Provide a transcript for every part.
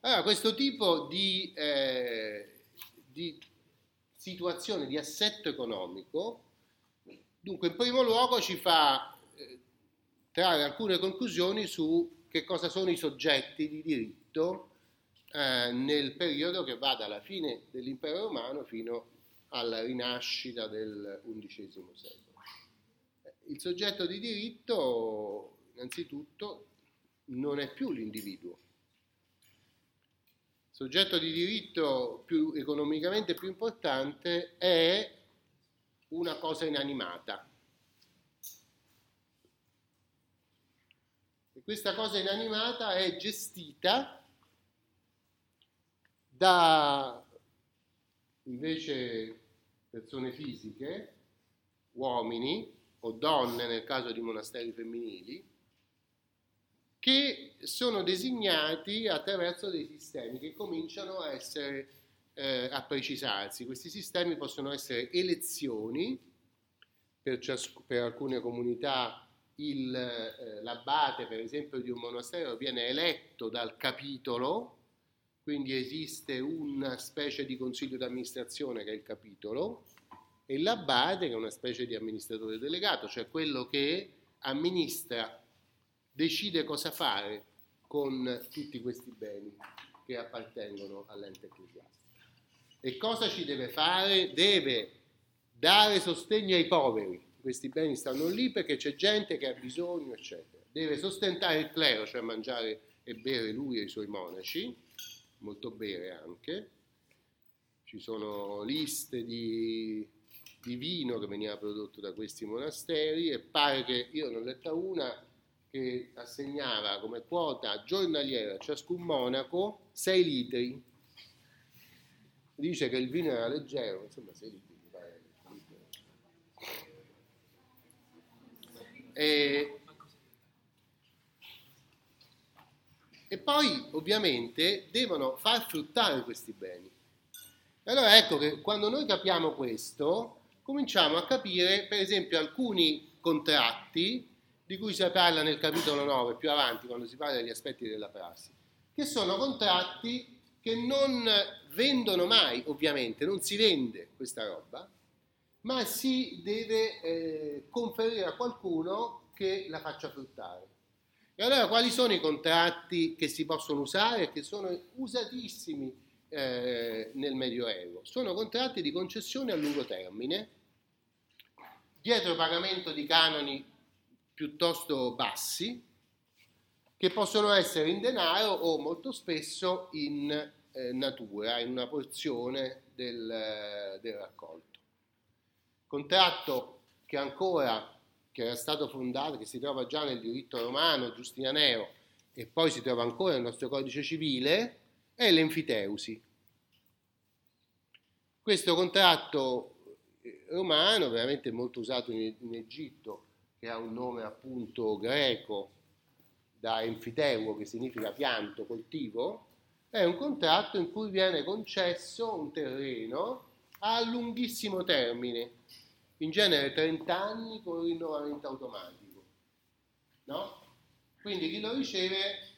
Allora, questo tipo di, eh, di situazione, di assetto economico, dunque in primo luogo ci fa eh, trarre alcune conclusioni su che cosa sono i soggetti di diritto eh, nel periodo che va dalla fine dell'impero romano fino alla rinascita del XI secolo. Il soggetto di diritto, innanzitutto, non è più l'individuo. Soggetto di diritto più economicamente più importante è una cosa inanimata. E questa cosa inanimata è gestita da invece persone fisiche, uomini o donne nel caso di monasteri femminili, che sono designati attraverso dei sistemi che cominciano a essere eh, a precisarsi. Questi sistemi possono essere elezioni, per, ciasc- per alcune comunità il, eh, l'abate per esempio di un monastero viene eletto dal capitolo, quindi esiste una specie di consiglio d'amministrazione che è il capitolo, e l'abate che è una specie di amministratore delegato, cioè quello che amministra decide cosa fare con tutti questi beni che appartengono all'ente ecclesiastico. E cosa ci deve fare? Deve dare sostegno ai poveri. Questi beni stanno lì perché c'è gente che ha bisogno, eccetera. Deve sostentare il clero, cioè mangiare e bere lui e i suoi monaci, molto bere anche. Ci sono liste di, di vino che veniva prodotto da questi monasteri e pare che, io ne ho letta una, che assegnava come quota giornaliera a ciascun monaco 6 litri. Dice che il vino era leggero, insomma 6 litri. E, e poi ovviamente devono far fruttare questi beni. E allora ecco che quando noi capiamo questo, cominciamo a capire per esempio alcuni contratti di cui si parla nel capitolo 9 più avanti quando si parla degli aspetti della prassi, che sono contratti che non vendono mai, ovviamente, non si vende questa roba, ma si deve eh, conferire a qualcuno che la faccia fruttare. E allora quali sono i contratti che si possono usare che sono usatissimi eh, nel Medioevo? Sono contratti di concessione a lungo termine, dietro pagamento di canoni piuttosto bassi che possono essere in denaro o molto spesso in eh, natura, in una porzione del, del raccolto. Contratto che ancora, che era stato fondato, che si trova già nel diritto romano, giustinianeo, e poi si trova ancora nel nostro codice civile, è l'enfiteusi. Questo contratto eh, romano, veramente molto usato in, in Egitto, che ha un nome appunto greco da enfiteuo che significa pianto, coltivo, è un contratto in cui viene concesso un terreno a lunghissimo termine, in genere 30 anni con rinnovamento automatico. No? Quindi chi lo riceve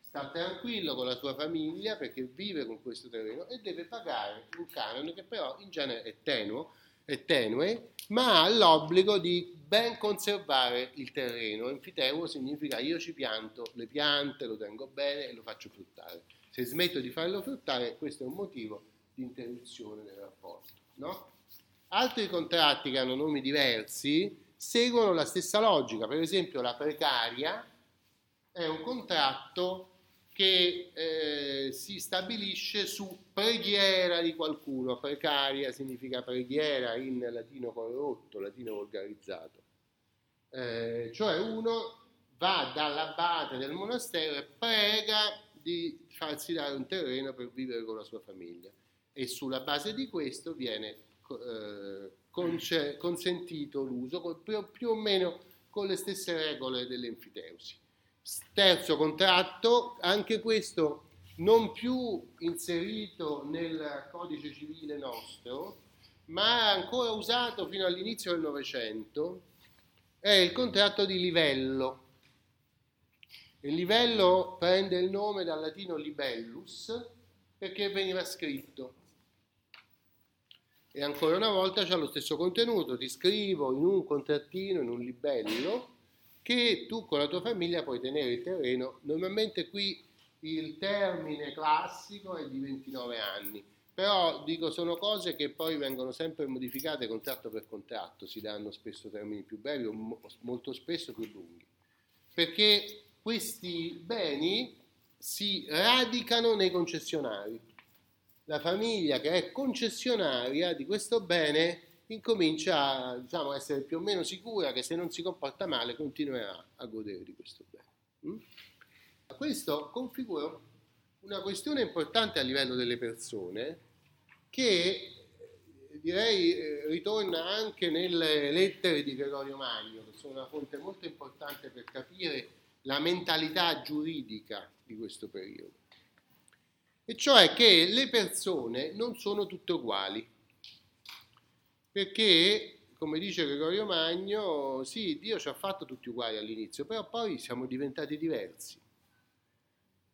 sta tranquillo con la sua famiglia perché vive con questo terreno e deve pagare un canone che però in genere è tenuo, è tenue, ma ha l'obbligo di ben conservare il terreno. Enfiteuo significa io ci pianto le piante, lo tengo bene e lo faccio fruttare. Se smetto di farlo fruttare, questo è un motivo di interruzione del rapporto. No? Altri contratti che hanno nomi diversi seguono la stessa logica. Per esempio, la precaria è un contratto che eh, si stabilisce su preghiera di qualcuno. Precaria significa preghiera in latino corrotto, latino volgarizzato. Eh, cioè uno va dall'abate del monastero e prega di farsi dare un terreno per vivere con la sua famiglia e sulla base di questo viene eh, conce- consentito l'uso più, più o meno con le stesse regole dell'enfiteusi. Terzo contratto, anche questo non più inserito nel codice civile nostro, ma ancora usato fino all'inizio del Novecento, è il contratto di livello. Il livello prende il nome dal latino libellus perché veniva scritto. E ancora una volta c'è lo stesso contenuto, ti scrivo in un contrattino, in un libello, che tu con la tua famiglia puoi tenere il terreno. Normalmente qui il termine classico è di 29 anni, però dico sono cose che poi vengono sempre modificate contratto per contratto, si danno spesso termini più brevi o molto spesso più lunghi, perché questi beni si radicano nei concessionari. La famiglia che è concessionaria di questo bene incomincia a diciamo, essere più o meno sicura che se non si comporta male continuerà a godere di questo bene. Mm? Questo configura una questione importante a livello delle persone che direi eh, ritorna anche nelle lettere di Gregorio Magno, che sono una fonte molto importante per capire la mentalità giuridica di questo periodo. E cioè che le persone non sono tutte uguali, perché, come dice Gregorio Magno, sì, Dio ci ha fatto tutti uguali all'inizio, però poi siamo diventati diversi.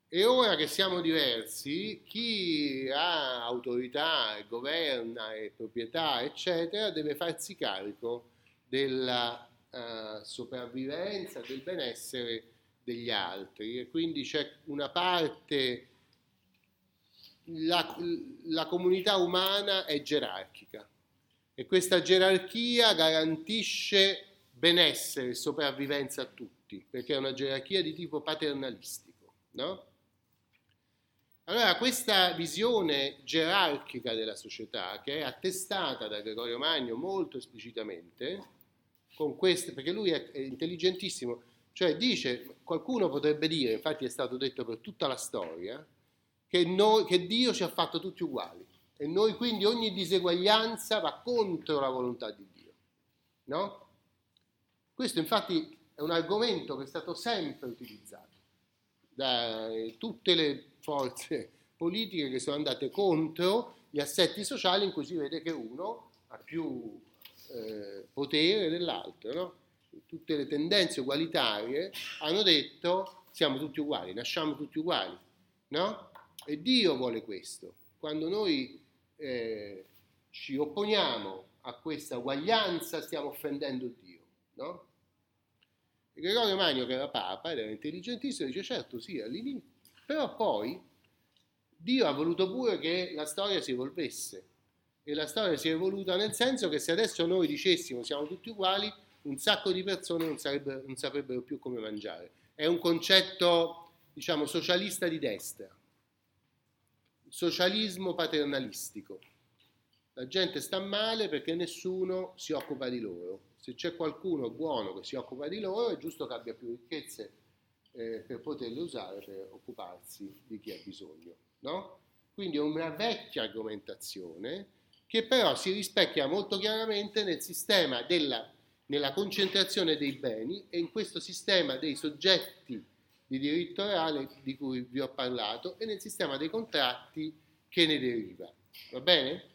E ora che siamo diversi, chi ha autorità, governa e proprietà, eccetera, deve farsi carico della uh, sopravvivenza, del benessere degli altri e quindi c'è una parte, la, la comunità umana è gerarchica e questa gerarchia garantisce benessere e sopravvivenza a tutti, perché è una gerarchia di tipo paternalistico, no? Allora, questa visione gerarchica della società, che è attestata da Gregorio Magno molto esplicitamente, con queste, perché lui è, è intelligentissimo, cioè dice, qualcuno potrebbe dire, infatti è stato detto per tutta la storia, che, noi, che Dio ci ha fatto tutti uguali e noi quindi ogni diseguaglianza va contro la volontà di Dio. No? Questo infatti è un argomento che è stato sempre utilizzato da tutte le forze politiche che sono andate contro gli assetti sociali in cui si vede che uno ha più eh, potere dell'altro. No? tutte le tendenze ugualitarie hanno detto siamo tutti uguali, nasciamo tutti uguali, no? E Dio vuole questo. Quando noi eh, ci opponiamo a questa uguaglianza stiamo offendendo Dio, no? E Gregorio Magno, che era papa era intelligentissimo, dice certo sì, all'inizio, però poi Dio ha voluto pure che la storia si evolvesse. E la storia si è evoluta nel senso che se adesso noi dicessimo siamo tutti uguali, un sacco di persone non, non saprebbero più come mangiare. È un concetto, diciamo, socialista di destra, socialismo paternalistico. La gente sta male perché nessuno si occupa di loro. Se c'è qualcuno buono che si occupa di loro, è giusto che abbia più ricchezze eh, per poterle usare per occuparsi di chi ha bisogno. No? Quindi è una vecchia argomentazione che però si rispecchia molto chiaramente nel sistema della nella concentrazione dei beni e in questo sistema dei soggetti di diritto reale di cui vi ho parlato e nel sistema dei contratti che ne deriva. Va bene?